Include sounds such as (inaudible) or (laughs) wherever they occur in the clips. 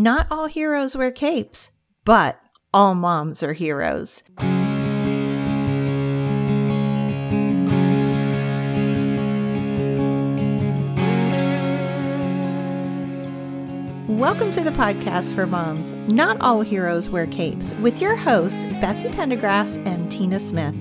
Not all heroes wear capes, but all moms are heroes. Welcome to the podcast for moms. Not all heroes wear capes, with your hosts, Betsy Pendergrass and Tina Smith.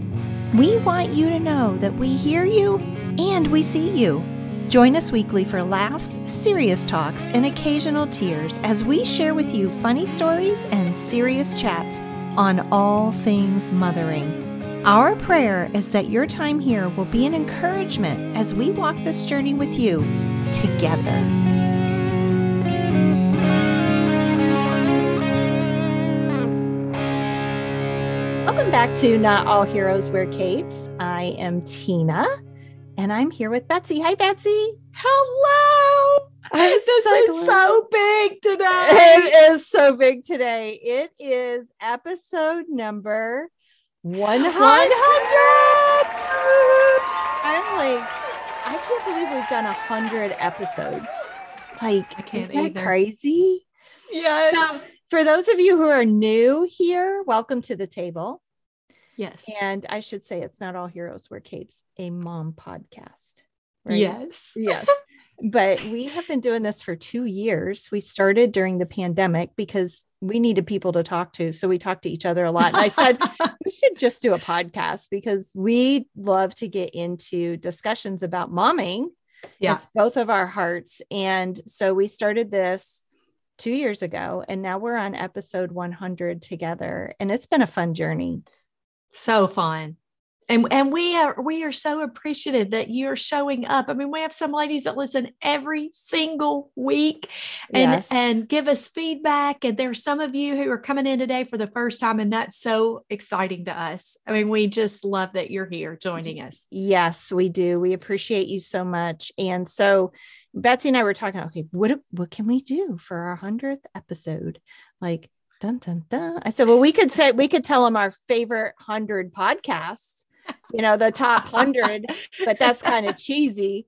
We want you to know that we hear you and we see you. Join us weekly for laughs, serious talks, and occasional tears as we share with you funny stories and serious chats on all things mothering. Our prayer is that your time here will be an encouragement as we walk this journey with you together. Welcome back to Not All Heroes Wear Capes. I am Tina and I'm here with Betsy. Hi, Betsy. Hello. I'm this so is glad. so big today. It is so big today. It is episode number 100. 100. I'm like, I can't believe we've done 100 episodes. Like, I can't isn't that either. crazy? Yes. So, for those of you who are new here, welcome to the table. Yes. And I should say it's not all heroes wear capes, a mom podcast. right? Yes. Yes. but we have been doing this for two years. We started during the pandemic because we needed people to talk to. So we talked to each other a lot. And I said, (laughs) we should just do a podcast because we love to get into discussions about momming. Yeah. It's both of our hearts. And so we started this two years ago, and now we're on episode 100 together. And it's been a fun journey. So fun. And, and we are we are so appreciative that you're showing up. I mean, we have some ladies that listen every single week and Yes. and give us feedback. And there's some of you who are coming in today for the first time, and that's so exciting to us. I mean, we just love that you're here joining us. Yes, we do. We appreciate you so much. And so Betsy and I were talking, okay, what what can we do for our hundredth episode? Like dun dun dun. I said, well, we could say we could tell them our favorite hundred podcasts, you know, the top hundred, but that's kind of cheesy.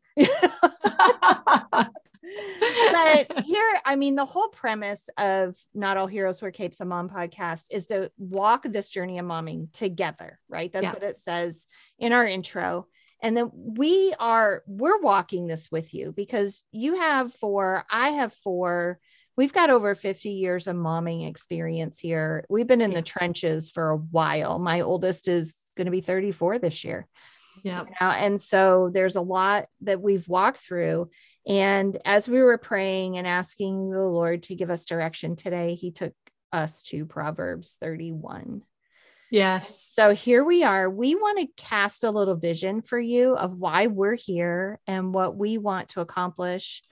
but here, I mean, the whole premise of Not All Heroes Wear Capes, a mom podcast, is to walk this journey of momming together, right? That's Yeah. what it says in our intro. And then we are, we're walking this with you because you have four, I have four. We've got over 50 years of momming experience here. We've been in the trenches for a while. My oldest is going to be 34 this year yeah. you know, and so there's a lot that we've walked through. And as we were praying and asking the Lord to give us direction today, He took us to Proverbs 31. Yes. So here we are. We want to cast a little vision for you of why we're here and what we want to accomplish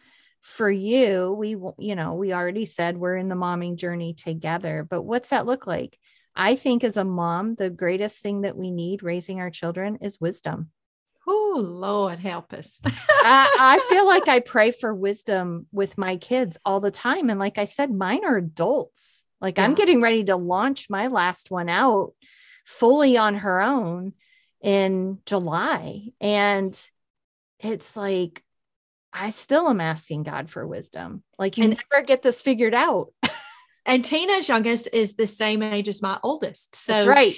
for you. We, you know, we already said we're in the momming journey together, but what's that look like? I think as a mom, the greatest thing that we need raising our children is wisdom. Oh, Lord, help us. (laughs) I, I feel like I pray for wisdom with my kids all the time. And like I said, mine are adults. Like I'm getting ready to launch my last one out fully on her own in July. And it's like, I still am asking God for wisdom. Like you And- never get this figured out. (laughs) And Tina's youngest is the same age as my oldest. So That's right.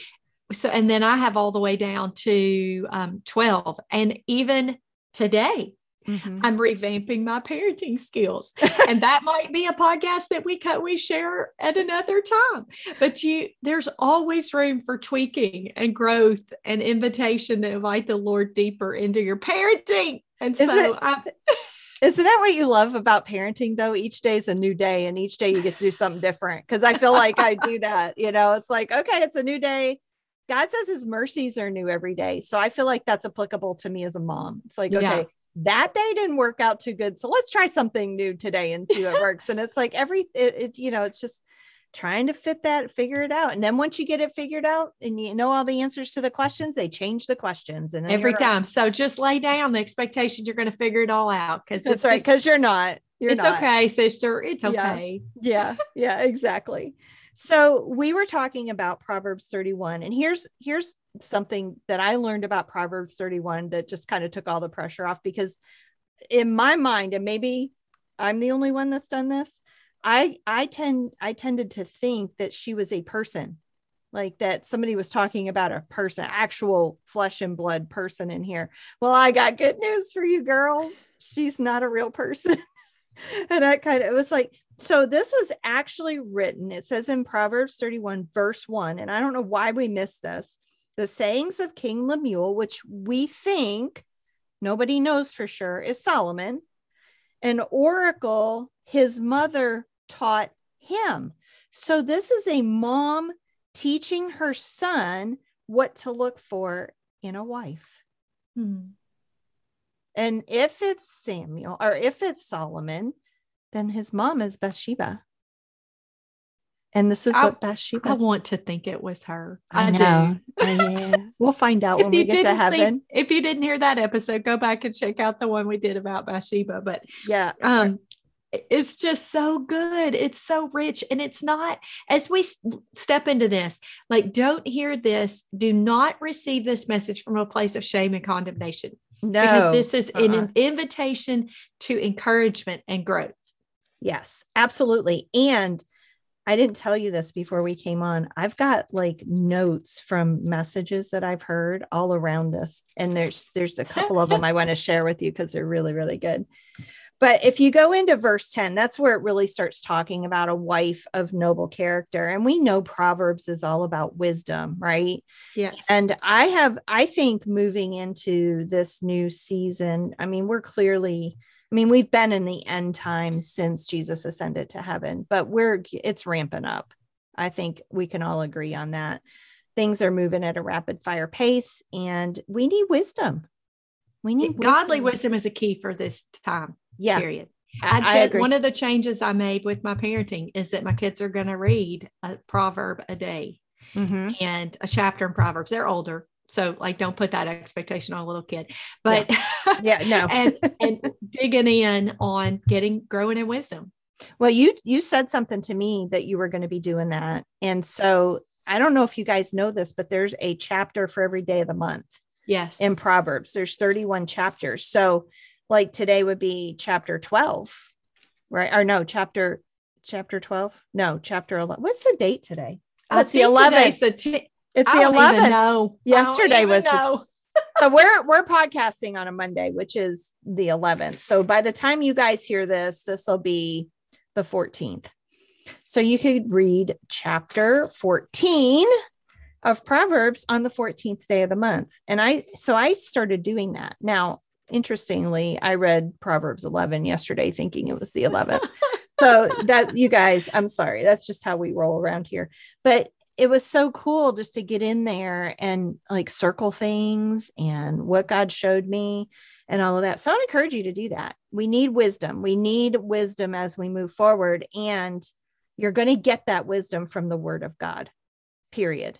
so and then I have all the way down to um, 12. And even today, Mhm. I'm revamping my parenting skills. (laughs) and that might be a podcast that we cut we share at another time. But you there's always room for tweaking and growth and invitation to invite the Lord deeper into your parenting. And Is so it- I (laughs) Isn't that what you love about parenting though? Each day is a new day and each day you get to do something different. Cause I feel like I do that, you know, it's like, okay, it's a new day. God says his mercies are new every day. So I feel like that's applicable to me as a mom. It's like, Yeah. okay, that day didn't work out too good. So let's try something new today and see what works. And it's like every, it, it, you know, it's just trying to fit that, figure it out. And then once you get it figured out and you know all the answers to the questions, they change the questions. And every time. So just lay down the expectation you're going to figure it all out because That's it's right. just- Cause you're not, you're it's not. okay, sister. It's Yeah. okay. yeah yeah exactly so we were talking about proverbs 31 and here's here's something that i learned about proverbs 31 that just kind of took all the pressure off because in my mind and maybe i'm the only one that's done this I I tend I tended to think that she was a person, like that somebody was talking about a person, actual flesh and blood person in here. Well, I got good news for you girls. She's not a real person. (laughs) and I kind of it was like so this was actually written. It says in Proverbs 31 verse 1 and I don't know why we missed this. The sayings of King Lemuel, which we think nobody knows for sure, is Solomon. An oracle his mother taught him. So this is a mom teaching her son what to look for in a wife. Hmm. And if it's Samuel or if it's Solomon, then his mom is Bathsheba. And this is I, what Bathsheba. I want to think it was her. I, I know. (laughs) do. yeah. We'll find out when we get to heaven. See, if you didn't hear that episode, go back and check out the one we did about Bathsheba. But yeah, um, it's just so good. It's so rich. And it's not, as we step into this, like, don't hear this. Do not receive this message from a place of shame and condemnation. No. Because this is uh-uh. an invitation to encouragement and growth. Yes, absolutely. And I didn't tell you this before we came on. I've got like notes from messages that I've heard all around this. And there's there's a couple of them I want to (laughs) share with you because they're really, really good. But if you go into verse 10, that's where it really starts talking about a wife of noble character. And we know Proverbs is all about wisdom, right? Yes. And I have, I think moving into this new season, I mean, we're clearly, I mean, we've been in the end times since Jesus ascended to heaven, but we're, it's ramping up. I think we can all agree on that. Things are moving at a rapid fire pace and we need wisdom. We need godly wisdom is a key for this time. Yeah. Period. I, I one of the changes I made with my parenting is that my kids are going to read a proverb a day mm-hmm. and a chapter in Proverbs. They're older, so like don't put that expectation on a little kid. But yeah, (laughs) yeah no, (laughs) and and digging in on getting growing in wisdom. Well, you you said something to me that you were going to be doing that, and so I don't know if you guys know this, but there's a chapter for every day of the month. Yes, in Proverbs, there's 31 chapters. So like today would be chapter 12 right? Or no chapter chapter 12 no chapter 11 what's the date today? What's the 11th the t- it's the 11th no yesterday was the t- (laughs) so we're we're podcasting on a monday which is the 11th so by the time you guys hear this this will be the 14th so you could read chapter 14 of proverbs on the 14th day of the month. And i so i started doing that. Now interestingly, I read Proverbs 11 yesterday thinking it was the 11th. (laughs) so that you guys, I'm sorry, that's just how we roll around here. But it was so cool just to get in there and like circle things and what God showed me and all of that. So I encourage you to do that. We need wisdom. We need wisdom as we move forward. And you're going to get that wisdom from the word of God, period.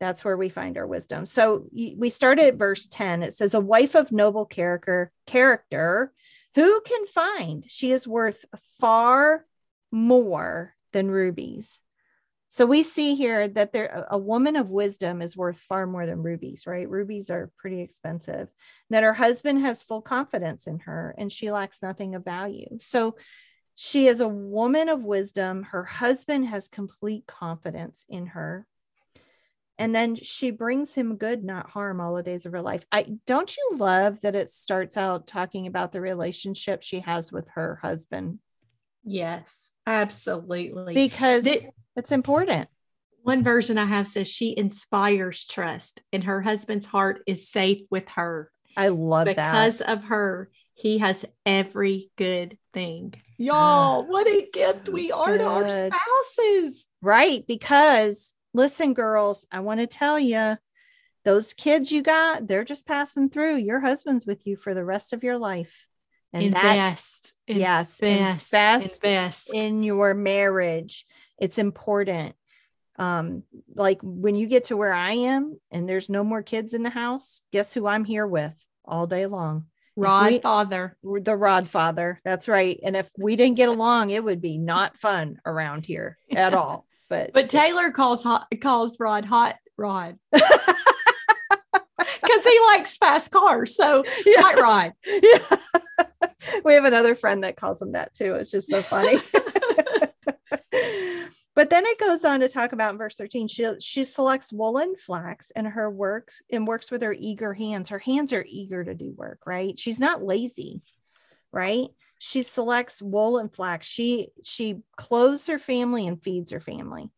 That's where we find our wisdom. So we started at verse 10. It says, A wife of noble character, character, who can find? She is worth far more than rubies. So we see here that there a woman of wisdom is worth far more than rubies, right? Rubies are pretty expensive. That her husband has full confidence in her and she lacks nothing of value. So she is a woman of wisdom. Her husband has complete confidence in her and then she brings him good not harm all the days of her life. I don't you love that it starts out talking about the relationship she has with her husband? Yes absolutely. Because the, it's important. one version i have says she inspires trust and her husband's heart is safe with her. I love because that. Because of her he has every good thing. Y'all ah. what a gift we are good. to our spouses. Right because listen, girls, I want to tell you those kids you got, they're just passing through. Your husband's with you for the rest of your life. And invest, that, yes, invest, invest, invest in your marriage. It's important. Um, like when you get to where I am and there's no more kids in the house, guess who I'm here with all day long? Rod we, father. The rod father. That's right. And if we didn't get along, it would be not fun around here at all. But but Taylor calls hot, calls Rod hot Rod. (laughs) Because he likes fast cars. So yeah. hot rod. Yeah. (laughs) we have another friend that calls him that too. It's just so funny. (laughs) But then it goes on to talk about in verse 13, she, she selects wool and flax and her work and works with her eager hands. Her hands are eager to do work, right? She's not lazy, right? She selects wool and flax. She she clothes her family and feeds her family.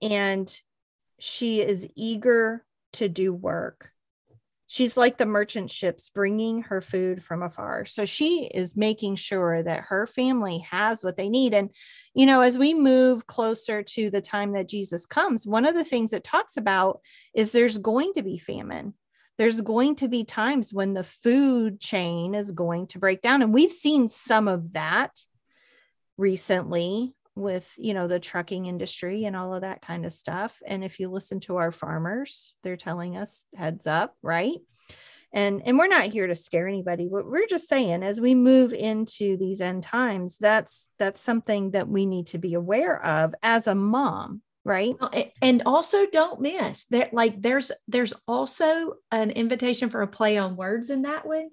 And she is eager to do work. She's like the merchant ships bringing her food from afar. So she is making sure that her family has what they need. And, you know, as we move closer to the time that Jesus comes, one of the things it talks about is there's going to be famine. There's going to be times when the food chain is going to break down. And we've seen some of that recently with you know the trucking industry and all of that kind of stuff and if you listen to our farmers they're telling us heads up right and and we're not here to scare anybody but we're just saying as we move into these end times that's that's something that we need to be aware of as a mom right and also don't miss that like there's there's also an invitation for a play on words in that one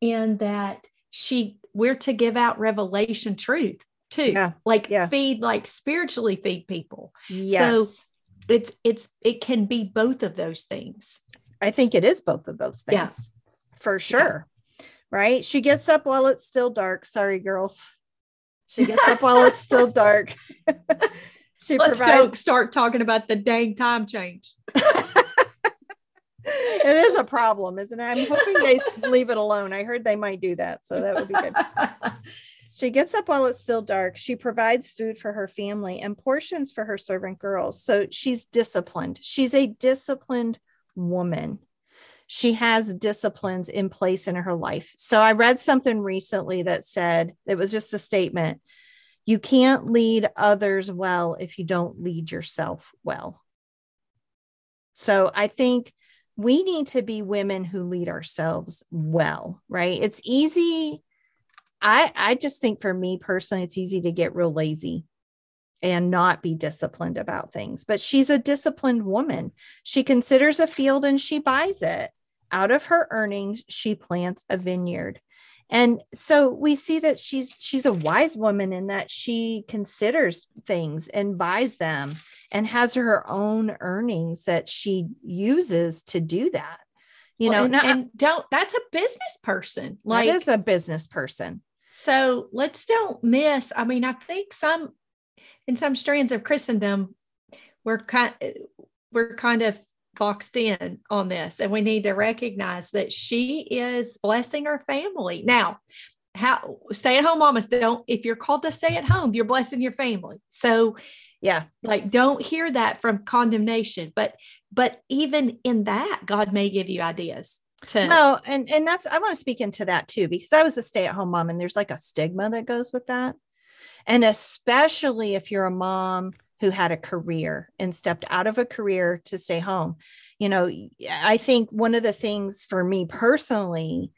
in that she we're to give out revelation truth too. Yeah. Like yeah. feed, like spiritually feed people. Yes. So it's it's it can be both of those things. I think it is both of those things. Yeah. For sure. Yeah. Right. She gets up while it's still dark. Sorry, girls. (laughs) She gets up while it's still dark. (laughs) she Let's provides- start talking about the dang time change. (laughs) it is a problem, isn't it? I'm hoping they leave it alone. I heard they might do that, so that would be good. (laughs) She gets up while it's still dark. She provides food for her family and portions for her servant girls. So she's disciplined. She's a disciplined woman. She has disciplines in place in her life. So I read something recently that said it was just a statement you can't lead others well if you don't lead yourself well. So I think we need to be women who lead ourselves well, right? It's easy I I just think for me personally, it's easy to get real lazy and not be disciplined about things. But she's a disciplined woman. She considers a field and she buys it. Out of her earnings, she plants a vineyard. And so we see that she's she's a wise woman in that she considers things and buys them and has her own earnings that she uses to do that. You well, know, and, and, don't that's a business person. Like that is a business person. So let's don't miss. I mean, I think some in some strands of Christendom, we're kind we're kind of boxed in on this, and we need to recognize that she is blessing her family. Now, how stay-at-home mamas don't if you're called to stay at home, you're blessing your family. So yeah, like don't hear that from condemnation, but but even in that, God may give you ideas to no and and that's i want to speak into that too because i was a stay-at-home mom and there's like a stigma that goes with that and especially if you're a mom who had a career and stepped out of a career to stay home. You know i think one of the things for me personally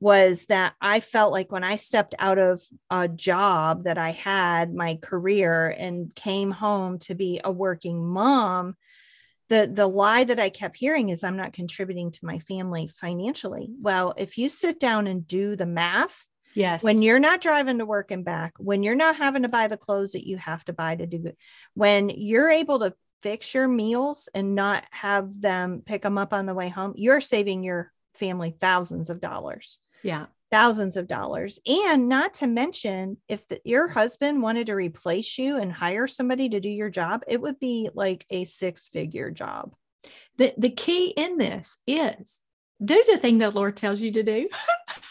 was that i felt like when i stepped out of a job that i had my career and came home to be a working mom the the lie that i kept hearing is i'm not contributing to my family financially. Well if you sit down and do the math yes when you're not driving to work and back when you're not having to buy the clothes that you have to buy to do it when you're able to fix your meals and not have them pick them up on the way home you're saving your family thousands of dollars yeah thousands of dollars. And not to mention, if the, your husband wanted to replace you and hire somebody to do your job, it would be like a six figure job. The, the key in this is do the thing the Lord tells you to do.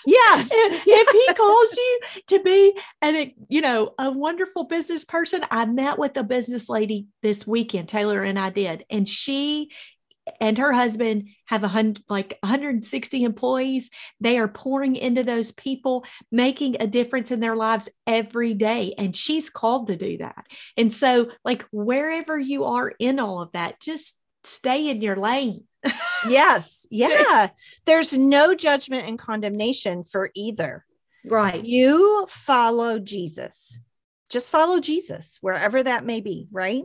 Yes. (laughs) if, if he calls you to be an, you know, a wonderful business person, I met with a business lady this weekend, Taylor and I did, and she and her husband have a hundred like 160 employees they are pouring into those people making a difference in their lives every day and she's called to do that and so like wherever you are in all of that just stay in your lane yes (laughs) yeah there's no judgment and condemnation for either right you follow jesus just follow jesus wherever that may be right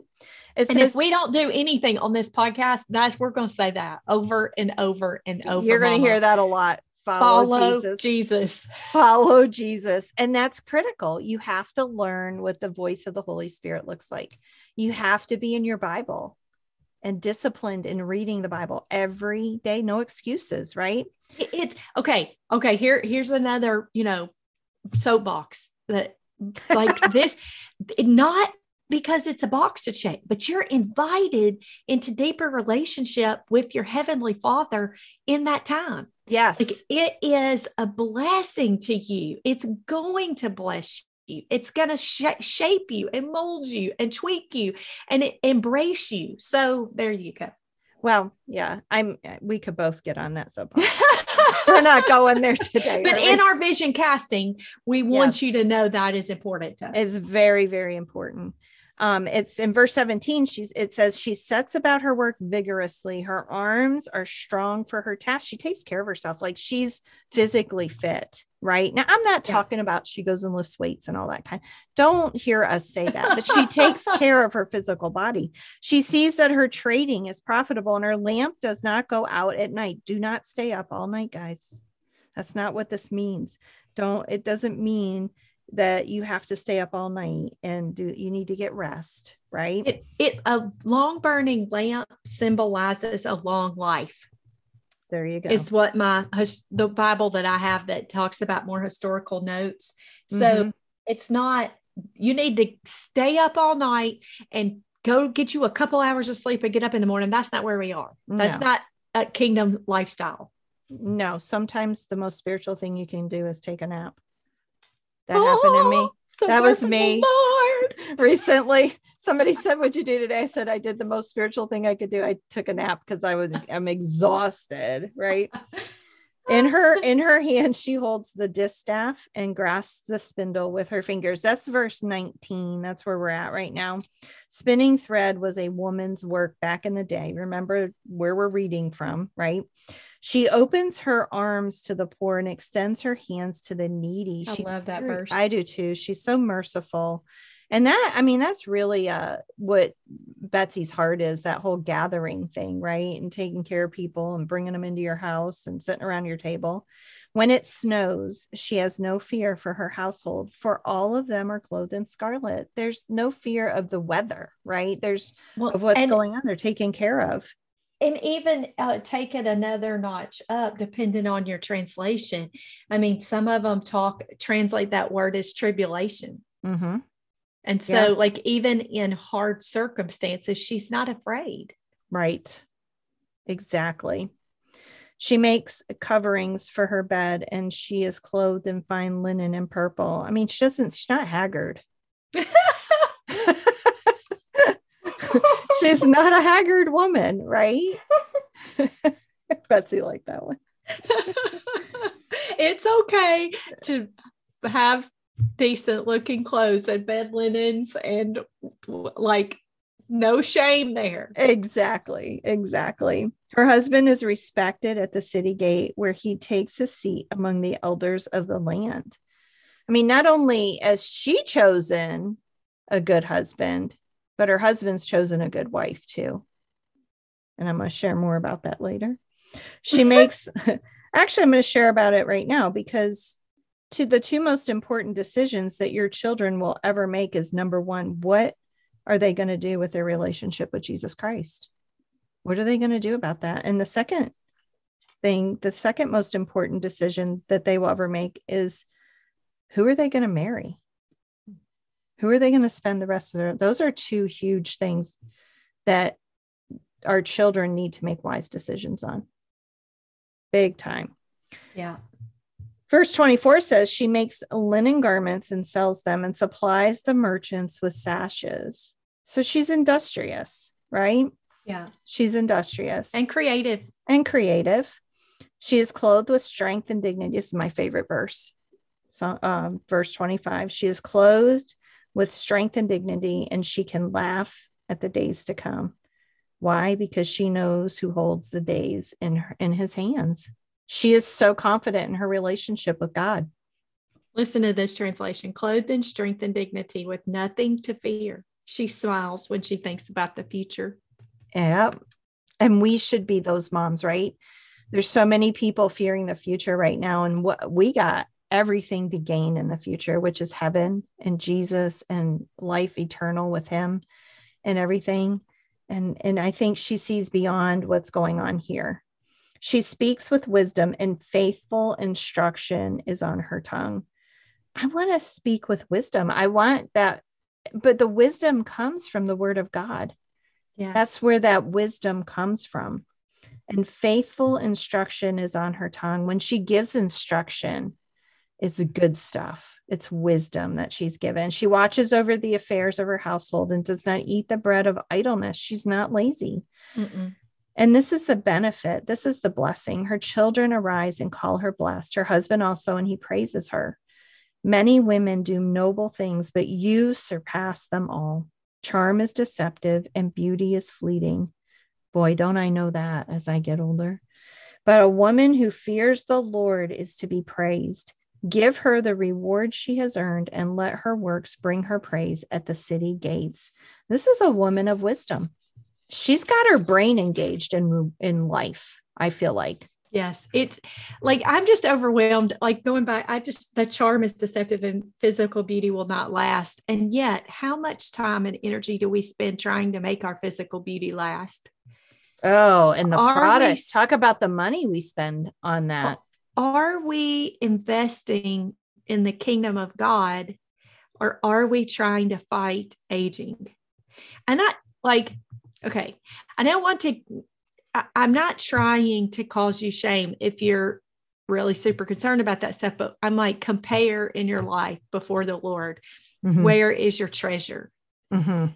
it and says, if we don't do anything on this podcast, guys, we're going to say that over and over and over. You're going to hear that a lot. follow, Follow Jesus. Jesus. Follow Jesus. And that's critical. You have to learn what the voice of the Holy Spirit looks like. You have to be in your Bible and disciplined in reading the Bible every day. No excuses, right? It's okay. Okay. Here, here's another, you know, soapbox that like (laughs) this, not because it's a box to check, but you're invited into deeper relationship with your heavenly father in that time. Yes. Like it is a blessing to you. It's going to bless you. It's going to sh- shape you and mold you and tweak you and it, embrace you. So there you go. well, yeah. I'm eh, we could both get on that soapbox. (laughs) We're not going there today. but in we? our vision casting, we want you to know that is important to us. is very very important um it's in verse 17 she's it says she sets about her work vigorously. Her arms are strong for her task. She takes care of herself like she's physically fit right? Now i'm not Yeah. talking about she goes and lifts weights and all that kind don't hear us say that but she takes (laughs) care of her physical body. She sees that her trading is profitable and her lamp does not go out at night. Do not stay up all night guys. That's not what this means. Don't it doesn't mean that you have to stay up all night and do you need to get rest right It, it a long burning lamp symbolizes a long life. there you go Is what my the Bible that I have that talks about more historical notes. So Mhm. it's not you need to stay up all night and go get you a couple hours of sleep and get up in the morning. That's not where we are. That's No. not a kingdom lifestyle. no sometimes the most spiritual thing you can do is take a nap that happened to me. (gasps) Oh, That was me. Lord. (laughs) recently somebody said what'd you do today? I said i did the most spiritual thing i could do. I took a nap because i was i'm exhausted right? (laughs) In her in her hand she holds the distaff and grasps the spindle with her fingers. That's verse 19 that's where we're at right now. Spinning thread was a woman's work back in the day. Remember where we're reading from right she opens her arms to the poor and extends her hands to the needy I she love that verse. I do too. She's so merciful. And that, I mean, that's really uh what Betsy's heart is that whole gathering thing, right? And taking care of people and bringing them into your house and sitting around your table. When it snows, she has no fear for her household, for all of them are clothed in scarlet. There's no fear of the weather, right? There's Well, of what's and- going on. They're taken care of. And even uh, take it another notch up depending on your translation i mean some of them talk translate that word as tribulation Mhm. and so Yeah. like even in hard circumstances she's not afraid Right. Exactly. She makes coverings for her bed and she is clothed in fine linen and purple. I mean, she doesn't, she's not haggard. (laughs) (laughs) (laughs) she's not a haggard woman, right? (laughs) Betsy liked that one. it's okay to have decent looking clothes and bed linens and like no shame there Exactly. Exactly. Her husband is respected at the city gate where he takes a seat among the elders of the land. I mean, not only has she chosen a good husband, but her husband's chosen a good wife too. And I'm going to share more about that later. She (laughs) makes, (laughs) actually, I'm going to share about it right now because to the two most important decisions that your children will ever make is number one, what are they going to do with their relationship with Jesus Christ? What are they going to do about that? And the second thing, the second most important decision that they will ever make is who are they going to marry? Who are they going to spend the rest of their those are two huge things that our children need to make wise decisions on. Big time. yeah Verse 24 says she makes linen garments and sells them and supplies the merchants with sashes. So she's industrious, right? yeah She's industrious and, creative. and creative. She is clothed with strength and dignity. This is my favorite verse. So, um, verse 25 she is clothed with strength and dignity, and she can laugh at the days to come. Why? Because she knows who holds the days in, her, in his hands. She is so confident in her relationship with God. listen to this translation clothed in strength and dignity with nothing to fear she smiles when she thinks about the future Yep. And we should be those moms, right? there's so many people fearing the future right now and what we got everything to gain in the future which is heaven and jesus and life eternal with him and everything. And and i think she sees beyond what's going on here. She speaks with wisdom and faithful instruction is on her tongue. I want to speak with wisdom. I want that but the wisdom comes from the word of god. Yeah that's where that wisdom comes from. And faithful instruction is on her tongue. When she gives instruction it's good stuff. It's wisdom that she's given. She watches over the affairs of her household and does not eat the bread of idleness. She's not lazy. Mm-mm. And this is the benefit. This is the blessing. Her children arise and call her blessed, her husband also, and he praises her. Many women do noble things, but you surpass them all. Charm is deceptive and beauty is fleeting. Boy, don't I know that as I get older. But a woman who fears the Lord is to be praised. Give her the reward she has earned and let her works bring her praise at the city gates. This is a woman of wisdom. She's got her brain engaged in, in life, I feel like. Yes, it's like I'm just overwhelmed. Like going back, I just the charm is deceptive and physical beauty will not last. And yet, how much time and energy do we spend trying to make our physical beauty last? Oh, and the Are products. We, Talk about the money we spend on that are we investing in the kingdom of God or are we trying to fight aging? And not like, okay, I don't want to, I, I'm not trying to cause you shame if you're really super concerned about that stuff, but I'm like, compare in your life before the Lord. Mm-hmm. Where is your treasure? Mm-hmm.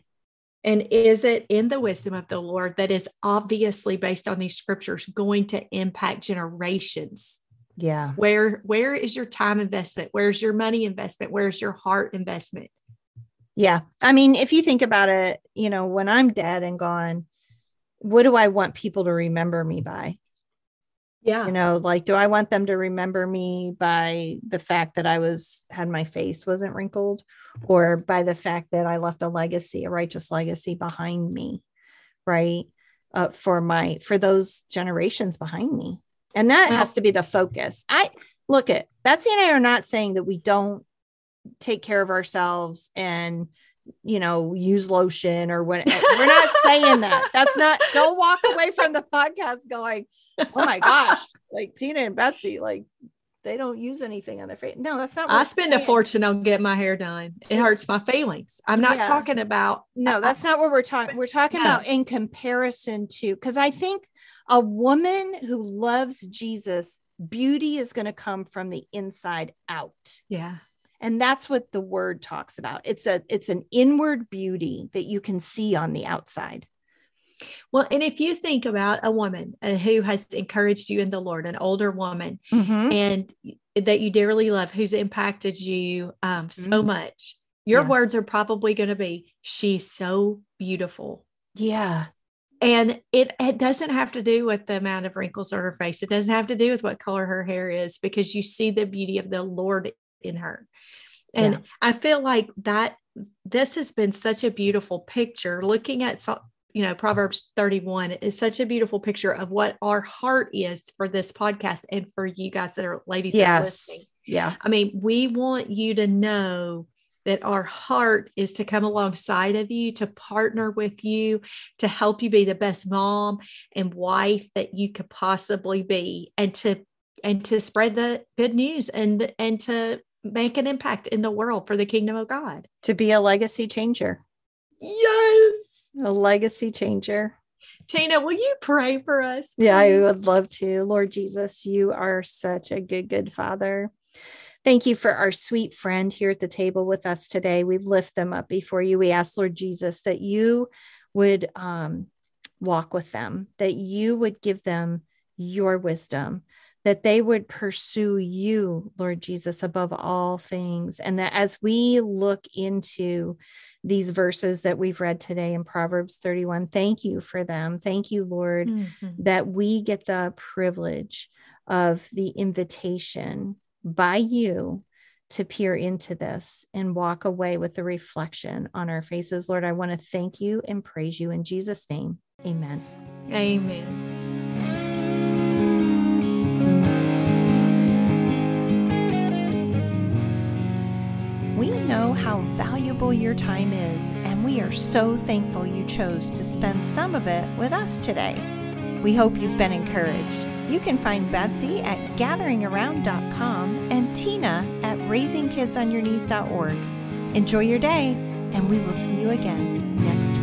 And is it in the wisdom of the Lord that is obviously based on these scriptures going to impact generations? Yeah. Where where is your time investment? Where's your money investment? Where's your heart investment? Yeah. I mean if you think about it you know when i'm dead and gone what do i want people to remember me by? Yeah. You know like do i want them to remember me by the fact that i was had my face wasn't wrinkled or by the fact that i left a legacy a righteous legacy behind me right? Uh, for my for those generations behind me and that has to be the focus. I look at Betsy and I are not saying that we don't take care of ourselves and you know use lotion or what eh, we're not (laughs) saying that that's not don't walk away from the podcast going oh my gosh like tina and betsy like they don't use anything on their face no that's not i spend saying. a fortune on getting my hair done it hurts my feelings i'm not yeah. talking about no that's not what we're talking we're talking no. about in comparison to because i think a woman who loves Jesus, beauty is going to come from the inside out. Yeah. And that's what the word talks about. It's a it's an inward beauty that you can see on the outside. Well, and if you think about a woman uh, who has encouraged you in the Lord, an older woman, mm-hmm. and that you dearly love, who's impacted you um, so mm-hmm. much, your yes. words are probably going to be, "She's so beautiful." Yeah, and it, it doesn't have to do with the amount of wrinkles on her face. It doesn't have to do with what color her hair is because you see the beauty of the Lord in her. And yeah. I feel like that this has been such a beautiful picture looking at you know Proverbs 31 is such a beautiful picture of what our heart is for this podcast and for you guys that are ladies yes. that are listening. Yeah. I mean, we want you to know that our heart is to come alongside of you, to partner with you, to help you be the best mom and wife that you could possibly be, and to and to spread the good news and and to make an impact in the world for the kingdom of God. To be a legacy changer. Yes. A legacy changer. Tina, will you pray for us? Please? Yeah, I would love to. Lord Jesus, you are such a good, good father. Thank you for our sweet friend here at the table with us today. We lift them up before you. We ask, Lord Jesus, that you would um, walk with them, that you would give them your wisdom, that they would pursue you, Lord Jesus, above all things. And that as we look into these verses that we've read today in Proverbs 31, thank you for them. Thank you, Lord, mm-hmm. that we get the privilege of the invitation by you to peer into this and walk away with the reflection on our faces. Lord, I want to thank you and praise you in Jesus' name. Amen. Amen. We know how valuable your time is, and we are so thankful you chose to spend some of it with us today. We hope you've been encouraged. You can find Betsy at gatheringaround.com and Tina at raisingkidsonyourknees.org. Enjoy your day, and we will see you again next